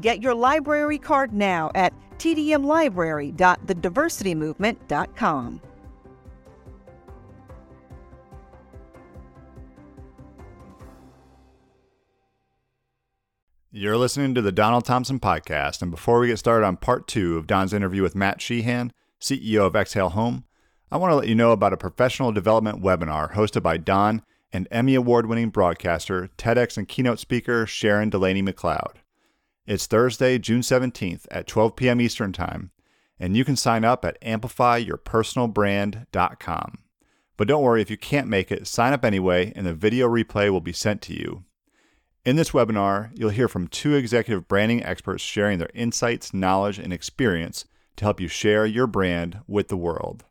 Get your library card now at tdmlibrary.thediversitymovement.com. You're listening to the Donald Thompson Podcast, and before we get started on part two of Don's interview with Matt Sheehan, CEO of Exhale Home, I want to let you know about a professional development webinar hosted by Don and Emmy Award winning broadcaster, TEDx and keynote speaker Sharon Delaney McCloud. It's Thursday, June 17th at 12 p.m. Eastern Time, and you can sign up at amplifyyourpersonalbrand.com. But don't worry if you can't make it, sign up anyway, and the video replay will be sent to you. In this webinar, you'll hear from two executive branding experts sharing their insights, knowledge, and experience to help you share your brand with the world.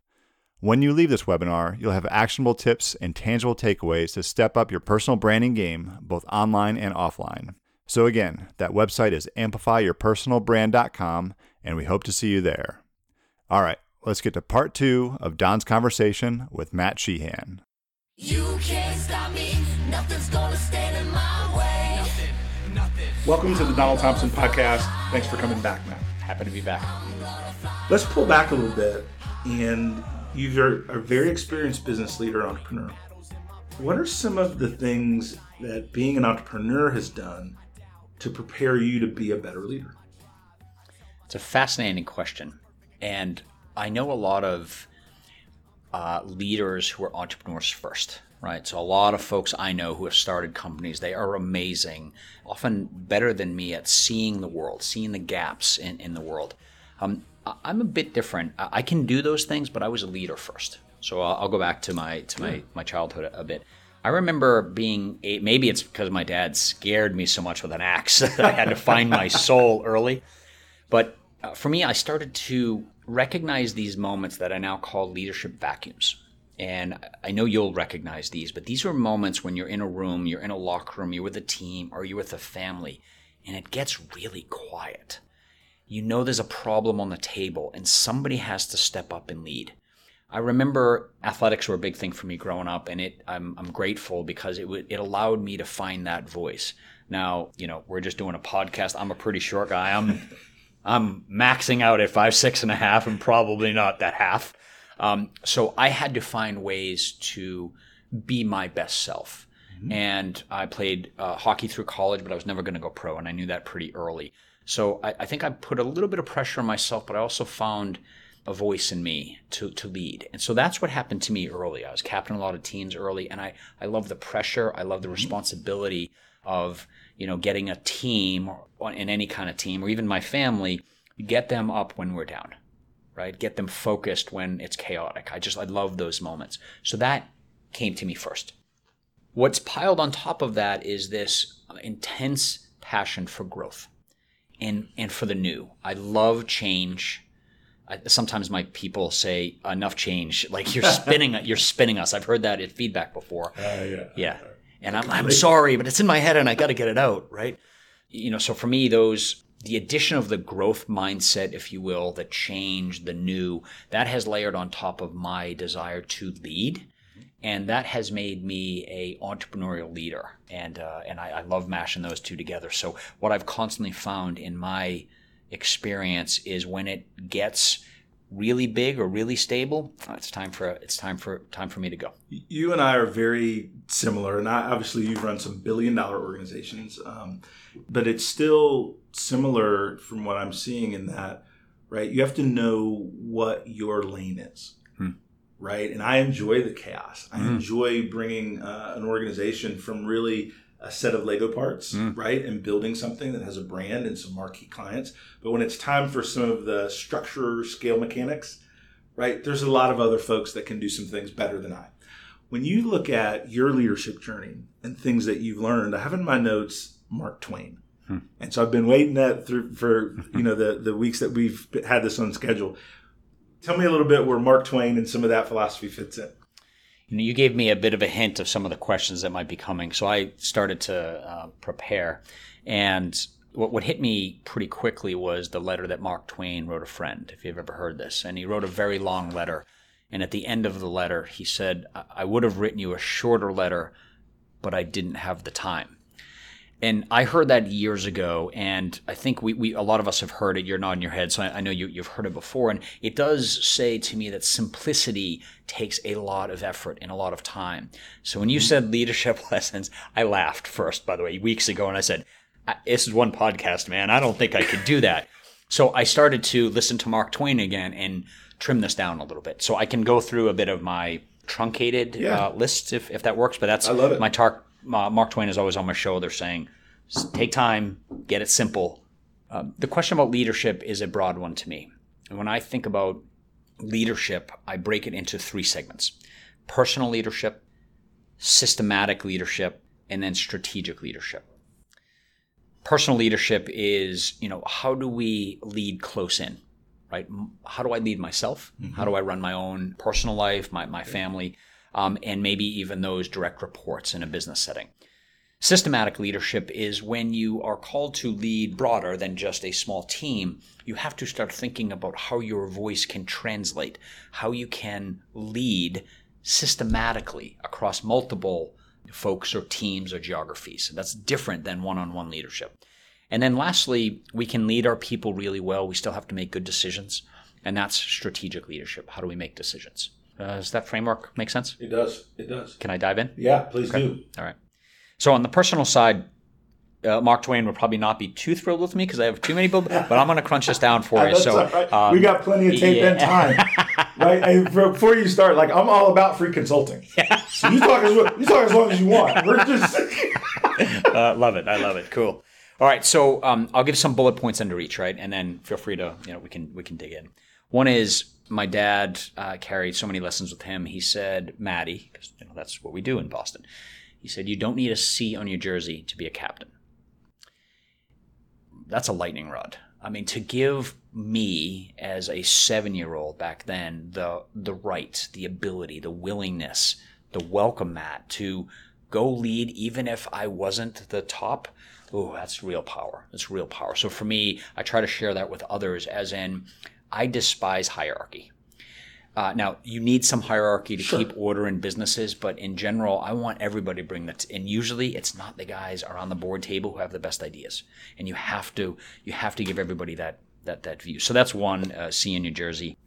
When you leave this webinar, you'll have actionable tips and tangible takeaways to step up your personal branding game, both online and offline. So, again, that website is amplifyyourpersonalbrand.com, and we hope to see you there. All right, let's get to part two of Don's conversation with Matt Sheehan. You can't stop me, nothing's gonna stand in my way. Nothing, nothing. Welcome to the Donald Thompson podcast. Thanks for coming back, Matt. Happy to be back. Let's pull back a little bit. And you're a very experienced business leader, entrepreneur. What are some of the things that being an entrepreneur has done to prepare you to be a better leader? It's a fascinating question. And I know a lot of uh, leaders who are entrepreneurs first, right? So a lot of folks I know who have started companies, they are amazing, often better than me at seeing the world, seeing the gaps in, in the world. Um, I'm a bit different. I can do those things, but I was a leader first. So I'll, I'll go back to my to my my childhood a bit. I remember being eight, maybe it's because my dad scared me so much with an axe that I had to find my soul early. But uh, for me, I started to recognize these moments that I now call leadership vacuums. And I know you'll recognize these, but these are moments when you're in a room, you're in a locker room, you're with a team, or you're with a family, and it gets really quiet. You know there's a problem on the table, and somebody has to step up and lead. I remember athletics were a big thing for me growing up, and it I'm, I'm grateful because it it allowed me to find that voice. Now, you know, we're just doing a podcast. I'm a pretty short guy. I'm I'm maxing out at five six and a half, and probably not that half. Um, so I had to find ways to be my best self. Mm-hmm. And I played uh, hockey through college, but I was never going to go pro, and I knew that pretty early. So I, I think I put a little bit of pressure on myself, but I also found a voice in me to, to lead. And so that's what happened to me early. I was captain a lot of teams early, and I, I love the pressure. I love the mm-hmm. responsibility of, you know, getting a team or, in any kind of team or even my family, get them up when we're down, right? Get them focused when it's chaotic. I just, I love those moments. So that came to me first. What's piled on top of that is this intense passion for growth and, and for the new. I love change. I, sometimes my people say enough change, like you're spinning, you're spinning us. I've heard that in feedback before. Uh, yeah. Yeah. And I'm, I'm sorry, but it's in my head and I got to get it out. Right. You know, so for me, those, the addition of the growth mindset, if you will, the change, the new, that has layered on top of my desire to lead and that has made me a entrepreneurial leader and uh, and I, I, love mashing those two together so what i've constantly found in my experience is when it gets really big or really stable uh, it's time for it's time for time for me to go you and i are very similar and I, obviously you've run some billion dollar organizations um, but it's still similar from what i'm seeing in that right you have to know what your lane is right? And I enjoy the chaos. I mm. enjoy bringing uh, an organization from really a set of Lego parts, mm. right? And building something that has a brand and some marquee clients. But when it's time for some of the structure, scale mechanics, right? There's a lot of other folks that can do some things better than I. When you look at your leadership journey and things that you've learned, I have in my notes Mark Twain. Hmm. And so I've been waiting that through for you know the the weeks that we've had this on schedule. Tell me a little bit where Mark Twain and some of that philosophy fits in. You, gave me a bit of a hint of some of the questions that might be coming, so I started to uh, prepare. And what, what hit me pretty quickly was the letter that Mark Twain wrote a friend, if you've ever heard this. And he wrote a very long letter. And at the end of the letter, he said, I would have written you a shorter letter, but I didn't have the time and I heard that years ago, and I think we, we a lot of us have heard it. You're nodding your head, so I, I know you, you've heard it before. And it does say to me that simplicity takes a lot of effort and a lot of time. So when you mm-hmm. said leadership lessons, I laughed first, by the way, weeks ago, and I said, "This is one podcast, man. I don't think I could do that." so I started to listen to Mark Twain again and trim this down a little bit, so I can go through a bit of my truncated yeah. uh, list if, if that works. But that's I love it. my tar- Mark Twain is always on my show. They're saying, take time, get it simple. Uh, the question about leadership is a broad one to me. And when I think about leadership, I break it into three segments personal leadership, systematic leadership, and then strategic leadership. Personal leadership is, you know, how do we lead close in, right? How do I lead myself? Mm-hmm. How do I run my own personal life, my, my family? Um, and maybe even those direct reports in a business setting. Systematic leadership is when you are called to lead broader than just a small team. You have to start thinking about how your voice can translate, how you can lead systematically across multiple folks or teams or geographies. That's different than one on one leadership. And then lastly, we can lead our people really well. We still have to make good decisions. And that's strategic leadership. How do we make decisions? Uh, does that framework make sense? It does. It does. Can I dive in? Yeah, please okay. do. All right. So on the personal side, uh, Mark Twain would probably not be too thrilled with me because I have too many books, but I'm going to crunch this down for you. so right. um, we got plenty of tape yeah. and time, right? And before you start, like I'm all about free consulting. Yeah. So you talk as you talk as long as you want. We're just uh, love it. I love it. Cool. All right. So um, I'll give some bullet points under each, right, and then feel free to you know we can we can dig in. One is my dad uh, carried so many lessons with him. He said, Maddie, because you know, that's what we do in Boston. He said, You don't need a C on your jersey to be a captain. That's a lightning rod. I mean, to give me as a seven year old back then the the right, the ability, the willingness, the welcome mat to go lead even if I wasn't the top, oh, that's real power. That's real power. So for me, I try to share that with others as in I despise hierarchy. Uh, now, you need some hierarchy to sure. keep order in businesses, but in general, I want everybody to bring that. And usually, it's not the guys around the board table who have the best ideas, and you have to you have to give everybody that that that view. So that's one uh, C in New Jersey.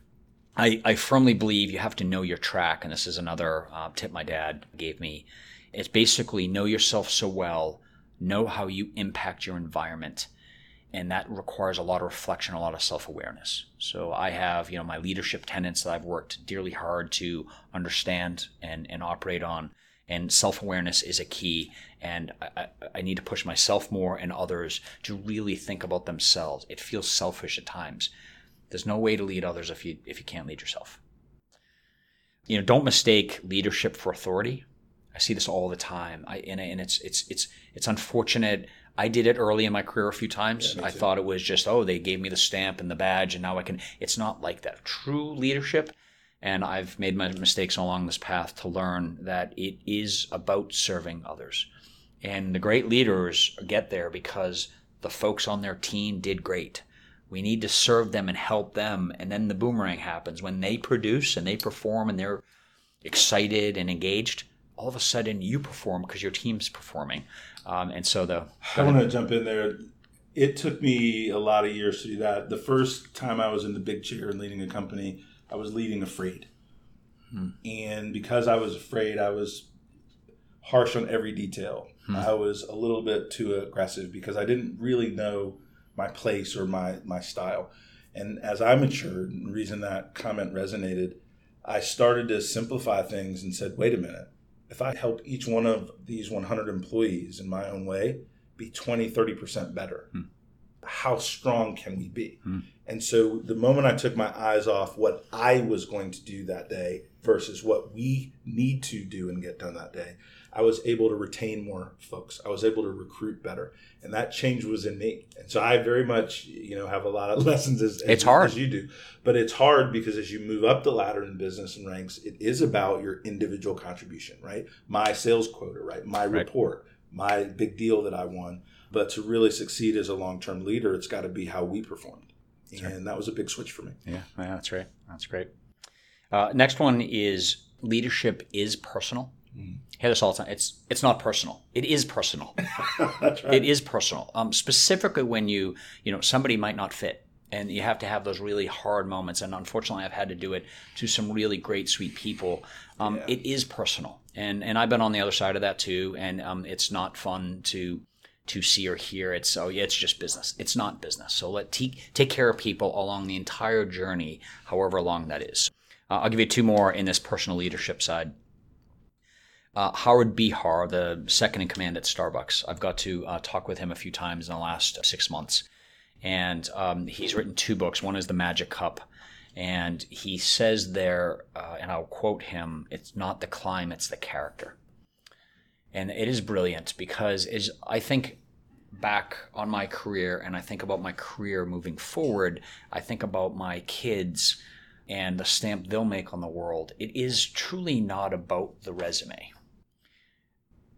I, I firmly believe you have to know your track, and this is another uh, tip my dad gave me. It's basically know yourself so well, know how you impact your environment, and that requires a lot of reflection, a lot of self-awareness. So I have, you know, my leadership tenets that I've worked dearly hard to understand and, and operate on. And self-awareness is a key. And I, I need to push myself more and others to really think about themselves. It feels selfish at times. There's no way to lead others if you if you can't lead yourself. You know, don't mistake leadership for authority. I see this all the time. I and, and it's it's it's it's unfortunate I did it early in my career a few times. Yeah, I thought it was just, oh, they gave me the stamp and the badge, and now I can. It's not like that. True leadership, and I've made my mistakes along this path to learn that it is about serving others. And the great leaders get there because the folks on their team did great. We need to serve them and help them, and then the boomerang happens when they produce and they perform and they're excited and engaged, all of a sudden you perform because your team's performing. Um, and so the I want to jump in there. It took me a lot of years to do that. The first time I was in the big chair and leading a company, I was leading afraid. Hmm. And because I was afraid, I was harsh on every detail. Hmm. I was a little bit too aggressive because I didn't really know my place or my my style. And as I matured, and the reason that comment resonated, I started to simplify things and said, wait a minute, if I help each one of these 100 employees in my own way be 20, 30% better, hmm. how strong can we be? Hmm. And so the moment I took my eyes off what I was going to do that day versus what we need to do and get done that day, I was able to retain more folks. I was able to recruit better, and that change was in me. And so I very much, you know, have a lot of lessons as, it's hard as you do, but it's hard because as you move up the ladder in business and ranks, it is about your individual contribution, right? My sales quota, right? My right. report, my big deal that I won. But to really succeed as a long term leader, it's got to be how we performed, that's and right. that was a big switch for me. Yeah, yeah that's right. That's great. Uh, next one is leadership is personal. Hear this all the time. It's it's not personal. It is personal. right. It is personal. Um, specifically when you you know somebody might not fit, and you have to have those really hard moments. And unfortunately, I've had to do it to some really great, sweet people. Um, yeah. It is personal, and and I've been on the other side of that too. And um, it's not fun to to see or hear. It's oh yeah, it's just business. It's not business. So let take take care of people along the entire journey, however long that is. Uh, I'll give you two more in this personal leadership side. Uh, Howard Behar, the second in command at Starbucks, I've got to uh, talk with him a few times in the last six months. And um, he's written two books. One is The Magic Cup. And he says there, uh, and I'll quote him, it's not the climb, it's the character. And it is brilliant because as I think back on my career and I think about my career moving forward, I think about my kids and the stamp they'll make on the world. It is truly not about the resume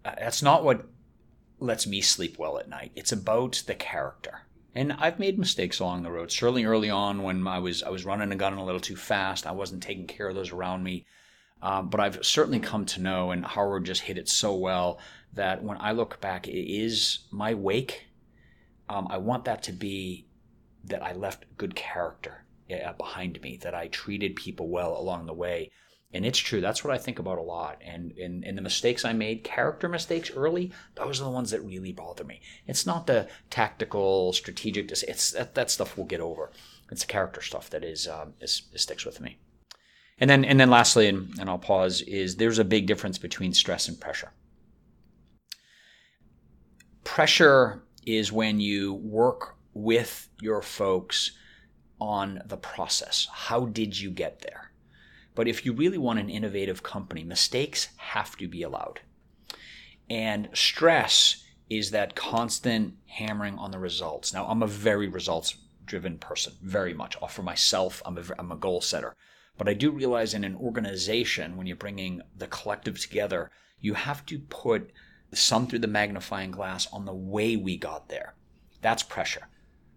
that's not what lets me sleep well at night. It's about the character. And I've made mistakes along the road. Certainly early on when I was I was running a gun a little too fast, I wasn't taking care of those around me. Um, but I've certainly come to know, and Howard just hit it so well that when I look back, it is my wake. Um, I want that to be that I left good character uh, behind me, that I treated people well along the way and it's true that's what i think about a lot. And, and and the mistakes i made character mistakes early those are the ones that really bother me. It's not the tactical strategic it's that, that stuff we'll get over. It's the character stuff that is, um, is, is sticks with me. And then and then lastly and, and i'll pause is there's a big difference between stress and pressure. Pressure is when you work with your folks on the process. How did you get there but if you really want an innovative company, mistakes have to be allowed. And stress is that constant hammering on the results. Now, I'm a very results driven person, very much. For myself, I'm a, I'm a goal setter. But I do realize in an organization, when you're bringing the collective together, you have to put some through the magnifying glass on the way we got there. That's pressure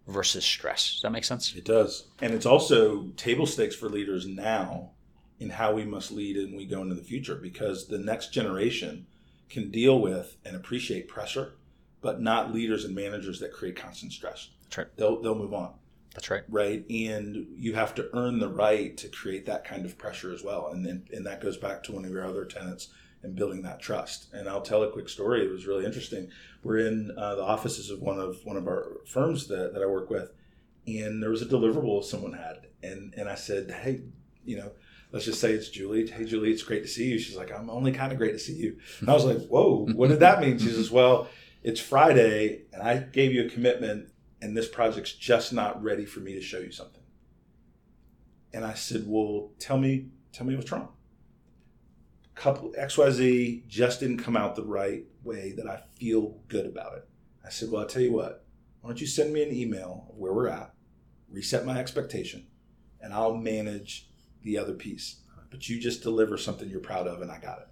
versus stress. Does that make sense? It does. And it's also table stakes for leaders now in how we must lead and we go into the future because the next generation can deal with and appreciate pressure, but not leaders and managers that create constant stress. That's right. They'll they'll move on. That's right. Right. And you have to earn the right to create that kind of pressure as well. And then and that goes back to one of your other tenants and building that trust. And I'll tell a quick story. It was really interesting. We're in uh, the offices of one of one of our firms that, that I work with, and there was a deliverable someone had, and and I said, hey, you know, let's just say it's Julie. Hey, Julie, it's great to see you. She's like, I'm only kind of great to see you. And I was like, whoa, what did that mean? She says, well, it's Friday and I gave you a commitment and this project's just not ready for me to show you something. And I said, well, tell me, tell me what's wrong. Couple XYZ just didn't come out the right way that I feel good about it. I said, well, I'll tell you what, why don't you send me an email of where we're at, reset my expectation, and I'll manage the other piece. But you just deliver something you're proud of, and I got it.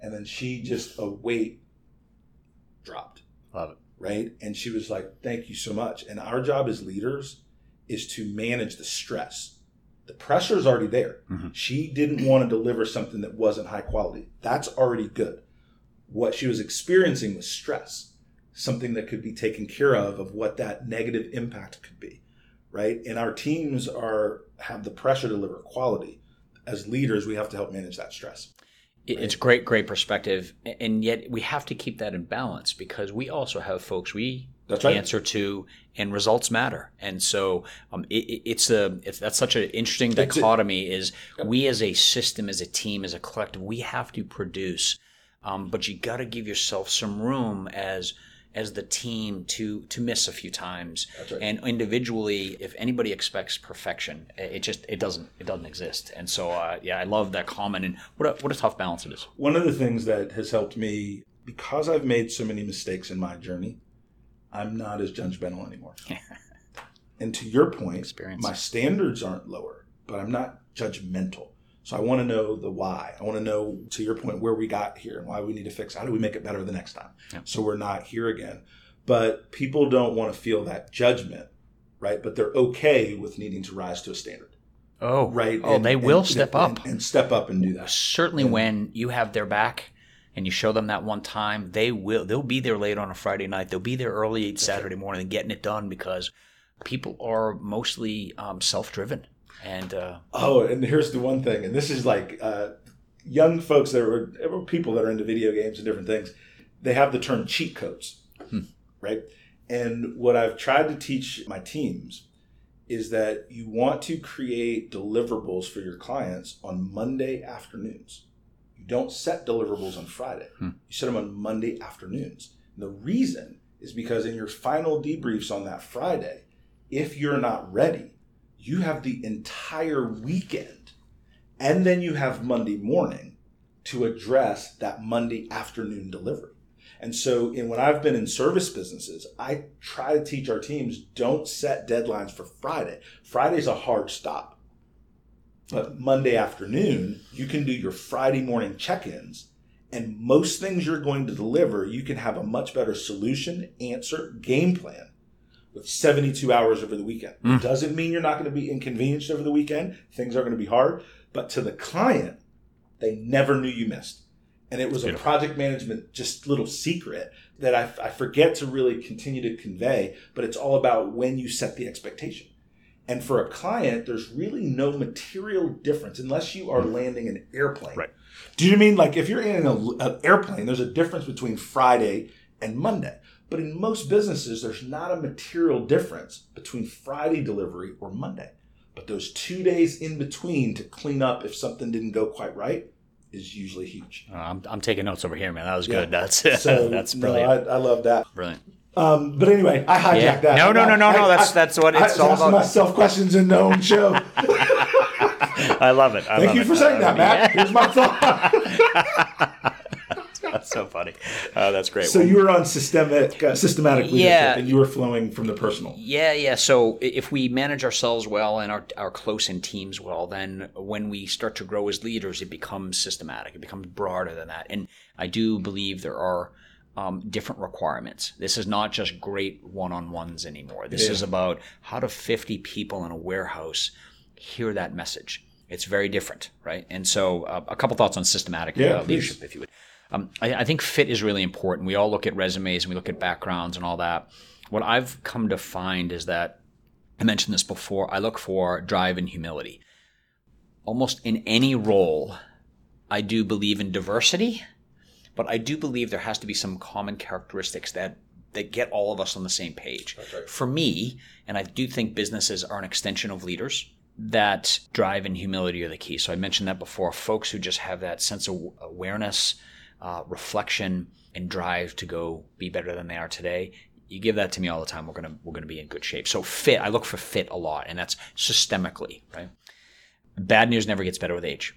And then she just a weight dropped. Love it. Right. And she was like, Thank you so much. And our job as leaders is to manage the stress. The pressure is already there. Mm-hmm. She didn't want to deliver something that wasn't high quality. That's already good. What she was experiencing was stress, something that could be taken care of, of what that negative impact could be, right? And our teams are have the pressure to deliver quality. As leaders, we have to help manage that stress. It- It's great, great perspective, and yet we have to keep that in balance because we also have folks we That's right. answer to, and results matter. And so um, it, it- it's a it's, that's such an interesting dichotomy. Is we as a system, as a team, as a collective, we have to produce, um, but you got to give yourself some room as as the team to to miss a few times That's right. and individually if anybody expects perfection it just it doesn't it doesn't exist and so uh, yeah i love that comment and what a, what a tough balance it is One of the things that has helped me, because I've made so many mistakes in my journey, I'm not as judgmental anymore. and to your point, Experience. my standards aren't lower, but I'm not judgmental. So I want to know the why. I want to know, to your point, where we got here and why we need to fix. How do we make it better the next time? Yeah. So we're not here again. But people don't want to feel that judgment, right? But they're okay with needing to rise to a standard, oh right? oh And- they will and- step and- up and step up and do that. certainly when you have their back and you show them that one time they will they'll be there late on a friday night they'll be there early saturday morning getting it done because people are mostly um, self-driven and uh, Oh, and here's the one thing, and this is like uh, young folks that were or people that are into video games and different things. They have the term cheat codes, right? And what I've tried to teach my teams is that you want to create deliverables for your clients on Monday afternoons. You don't set deliverables on Friday. You set them on Monday afternoons. And the reason is because in your final debriefs on that Friday, if you're not ready, you have the entire weekend and then you have Monday morning to address that Monday afternoon delivery. And so, in when I've been in service businesses, I try to teach our teams don't set deadlines for Friday. Friday's a hard stop. But Monday afternoon, you can do your Friday morning check ins, and most things you're going to deliver, you can have a much better solution, answer, game plan with 72 hours over the weekend. It doesn't mean you're not going to be inconvenienced over the weekend. Things are going to be hard. But to the client, they never knew you missed. And it was a project management, just little secret that I, I forget to really continue to convey, but it's all about when you set the expectation. And for a client, there's really no material difference unless you are hmm. landing an airplane. Right. Do you know what I mean? Like if you're in a- an airplane, there's a difference between Friday and Monday. But in most businesses, there's not a material difference between Friday delivery or Monday. But those two days in between to clean up if something didn't go quite right is usually huge. uh, I'm, I'm taking notes over here man that was Yeah. good that's So that's no, brilliant I, I love that. brilliant Um, but anyway, I hijacked Yeah. that. No, no, no, no, no, that's- I- that's what it's I all about. myself questions in the own show. i love it I Thank love you it. for saying that, Matt. Here's my thought. That's so funny uh, that's great so Well, you were on systemic, uh, systematic leadership, Yeah. and you were flowing from the personal. Yeah, yeah. So if we manage ourselves well and our, our close in teams well, then when we start to grow as leaders, it becomes systematic. It becomes broader than that. And I do believe there are um, different requirements. This is not just great one on ones anymore. This is about how do 50 people in a warehouse hear that message. It's very different, right? And so uh, a couple thoughts on systematic Yeah, uh, leadership, if you would. Um, I, I think fit is really important. We all look at resumes and we look at backgrounds and all that. What I've come to find is that I mentioned this before. I look for drive and humility. Almost in any role, I do believe in diversity, but I do believe there has to be some common characteristics that that get all of us on the same page. For me, and I do think businesses are an extension of leaders, that drive and humility are the key. So I mentioned that before. Folks who just have that sense of awareness, uh, reflection, and drive to go be better than they are today. You give that to me all the time. We're gonna we're gonna be in good shape. So fit. I look for fit a lot, and that's systemically right. Bad news never gets better with age.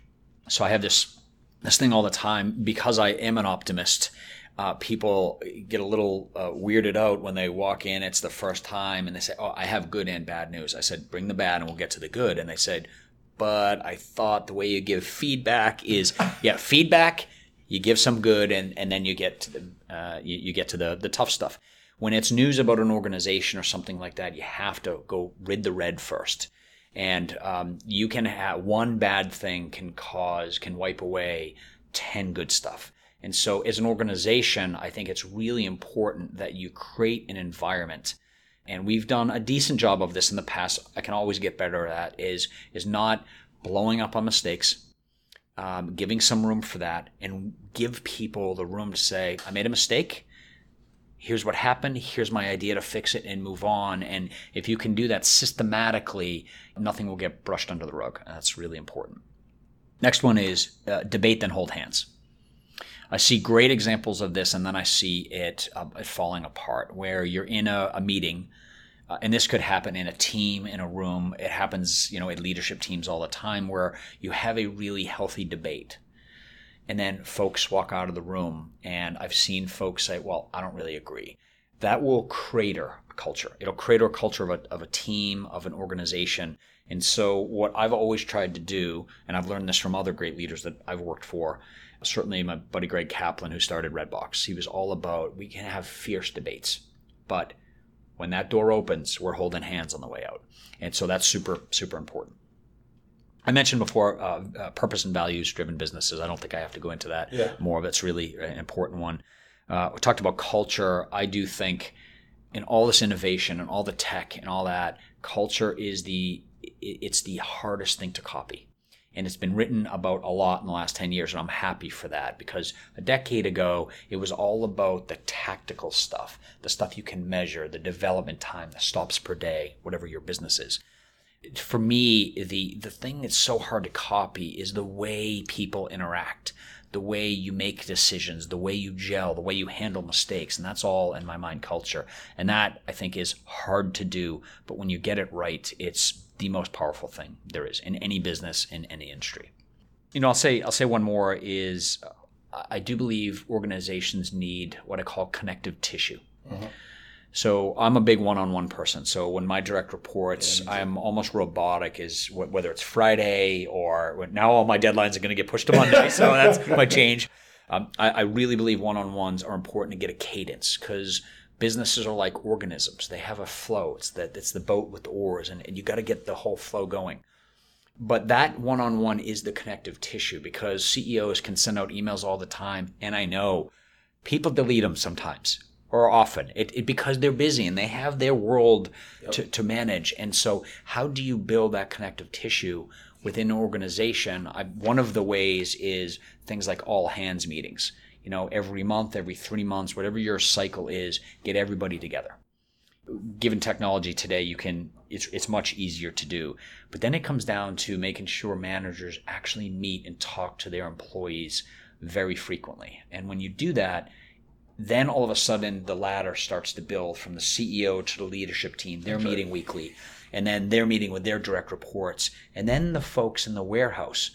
So I have this this thing all the time because I am an optimist. Uh, people get a little uh, weirded out when they walk in. It's the first time, and they say, "Oh, I have good and bad news." I said, "Bring the bad, and we'll get to the good." And they said, "But I thought the way you give feedback is, yeah, feedback. You give some good, and, and then you get to the uh, you, you get to the the tough stuff. When it's news about an organization or something like that, you have to go rid the red first. And um, you can have one bad thing can cause, can wipe away 10 good stuff. And so, as an organization, I think it's really important that you create an environment. And we've done a decent job of this in the past. I can always get better at is is not blowing up on mistakes, um, giving some room for that, and give people the room to say, "I made a mistake. Here's what happened. Here's my idea to fix it and move on." And if you can do that systematically, nothing will get brushed under the rug. That's really important. Next one is uh, debate, then hold hands. I see great examples of this, and then I see it, uh, it falling apart. Where you're in a, a meeting, uh, and this could happen in a team, in a room. It happens, you know, in leadership teams all the time, where you have a really healthy debate, and then folks walk out of the room, and I've seen folks say, "Well, I don't really agree." That will crater culture. It'll crater a culture of a, of a team, of an organization. And so, what I've always tried to do, and I've learned this from other great leaders that I've worked for, certainly my buddy Gregg Kaplan, who started Redbox, he was all about we can have fierce debates, but when that door opens, we're holding hands on the way out. And so that's super, super important. I mentioned before uh, uh, purpose and values driven businesses. I don't think I have to go into that Yeah. more, it's really an important one. Uh, we talked about culture. I do think in all this innovation and all the tech and all that, culture is the it's the hardest thing to copy. And it's been written about a lot in the last 10 years, and I'm happy for that because a decade ago, it was all about the tactical stuff, the stuff you can measure, the development time, the stops per day, whatever your business is for me, the the thing that's so hard to copy is the way people interact, the way you make decisions, the way you gel, the way you handle mistakes, and that's all in my mind culture. And that I think is hard to do, but when you get it right, it's the most powerful thing there is in any business in any industry. You know, I'll say I'll say one more is uh, I do believe organizations need what I call connective tissue. So I'm a big one-on-one person. So when my direct reports, I'm almost robotic. Is wh- whether it's Friday or now all my deadlines are going to get pushed to Monday, so that's my change. Um, I, I really believe one-on-ones are important to get a cadence because businesses are like organisms. They have a flow. It's that it's the boat with the oars, and, and you got to get the whole flow going. But that one-on-one is the connective tissue because CEOs can send out emails all the time, and I know people delete them sometimes or often it, it because they're busy and they have their world to, to manage and so how do you build that connective tissue within an organization I, one of the ways is things like all hands meetings you know every month every three months whatever your cycle is get everybody together. Given technology today you can it's, it's much easier to do. But then it comes down to making sure managers actually meet and talk to their employees very frequently. And when you do that then all of a sudden the ladder starts to build from the CEO to the leadership team. They're meeting weekly, and then they're meeting with their direct reports, and then the folks in the warehouse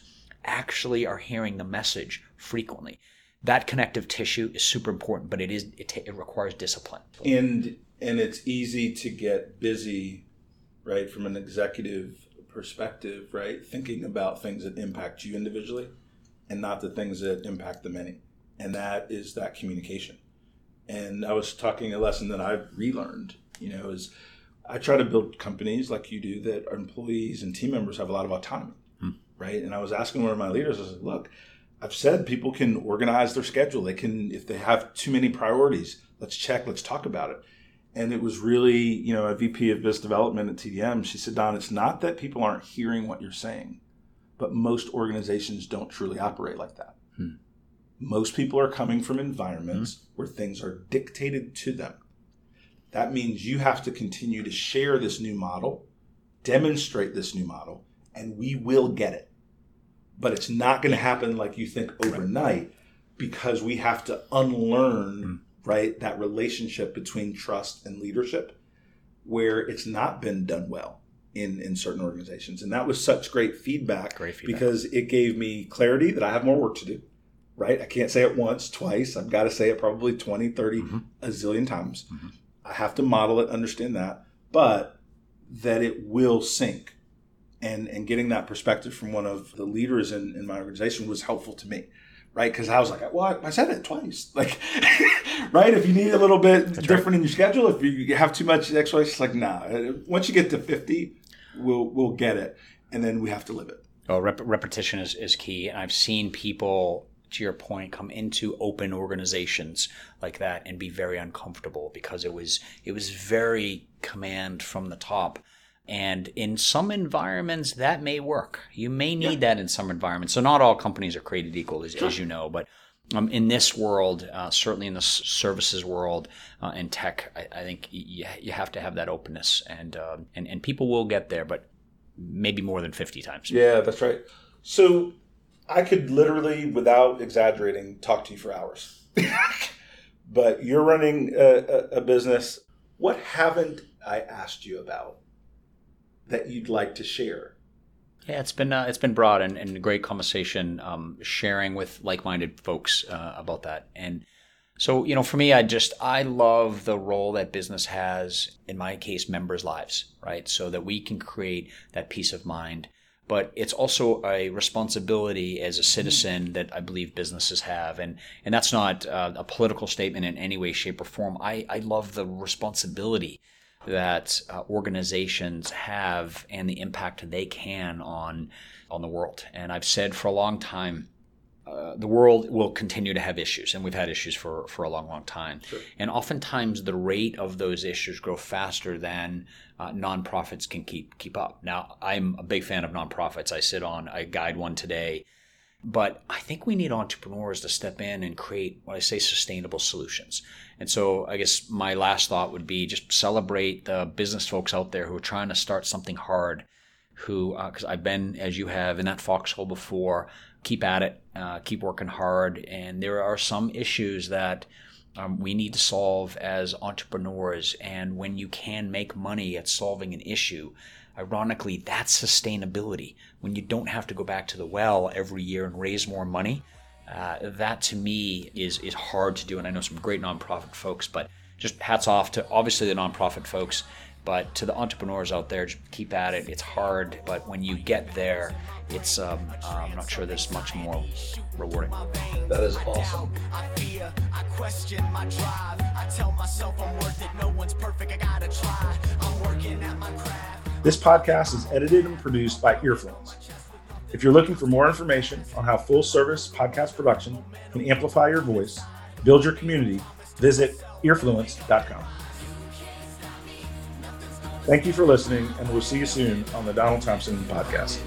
actually are hearing the message frequently. That connective tissue is super important, but it is it, ta- it requires discipline. and and it's easy to get busy right from an executive perspective right thinking about things that impact you individually and not the things that impact the many. And that is that communication. And i was talking a lesson that i've relearned you know is i try to build companies like you do that our employees and team members have a lot of autonomy hmm. right? And i was asking one of my leaders i was like look I've said people can organize their schedule. They can, if they have too many priorities, let's check, let's talk about it. And it was really, you know, a VP of business development at TDM. She said, Don, it's not that people aren't hearing what you're saying, but most organizations don't truly operate like that. Hmm. Most people are coming from environments hmm. where things are dictated to them. That means you have to continue to share this new model, demonstrate this new model, and we will get it but it's not going to happen like you think overnight because we have to unlearn mm. right that relationship between trust and leadership where it's not been done well in in certain organizations. And that was such great feedback, Great feedback. because it gave me clarity that I have more work to do right? I can't say it once twice. I've got to say it probably 20 30 mm-hmm. a zillion times. Mm-hmm. I have to model it understand that but that it will sink and and getting that perspective from one of the leaders in, in my organization was helpful to me right because i was like well i said it twice like right if you need a little bit different in your schedule if you have too much extra it's like nah uh, once you get to 50 we'll we'll get it, and then we have to live it. Oh, rep- repetition is, is key. And I've seen people, to your point, come into open organizations like that and be very uncomfortable because it was it was very command from the top. And in some environments, that may work. You may need yeah. that in some environments. So not all companies are created equal, as, sure. as you know. But um, in this world, uh, certainly in the services world uh, and tech, I, I think you, you have to have that openness, and, uh, and and people will get there. But maybe more than 50 times. Yeah, that's right. So I could literally, without exaggerating, talk to you for hours. but you're running a, a, business. What haven't I asked you about that you'd like to share? Yeah, it's been uh, it's been broad and, and a great conversation, um, sharing with like-minded folks uh, about that. And so, you know, for me, I just, I love the role that business has, in my case, members' lives, right? So that we can create that peace of mind. But it's also a responsibility as a citizen that I believe businesses have. And, and that's not uh, a political statement in any way, shape, or form. I, I love the responsibility that uh, organizations have and the impact they can on, on the world. And I've said for a long time, uh, the world will continue to have issues, and we've had issues for, for a long, long time. Sure. And oftentimes, the rate of those issues grow faster than uh, nonprofits can keep keep up. Now, I'm a big fan of nonprofits. I sit on, I guide one today, but I think we need entrepreneurs to step in and create what I say sustainable solutions. And so, I guess my last thought would be just celebrate the business folks out there who are trying to start something hard. Who, because uh, I've been, as you have, in that foxhole before keep at it, uh, keep working hard. And there are some issues that um, we need to solve as entrepreneurs. And when you can make money at solving an issue, ironically, that's sustainability. When you don't have to go back to the well every year and raise more money, uh, that to me is is hard to do. And I know some great nonprofit folks, but just hats off to obviously the nonprofit folks but to the entrepreneurs out there, just keep at it. It's hard, but when you get there, it's um, uh, I'm not sure there's much more rewarding. That is awesome. This podcast is edited and produced by Earfluence. If you're looking for more information on how full service podcast production can amplify your voice, build your community, visit earfluence.com. Thank you for listening, and we'll see you soon on the Donald Thompson podcast.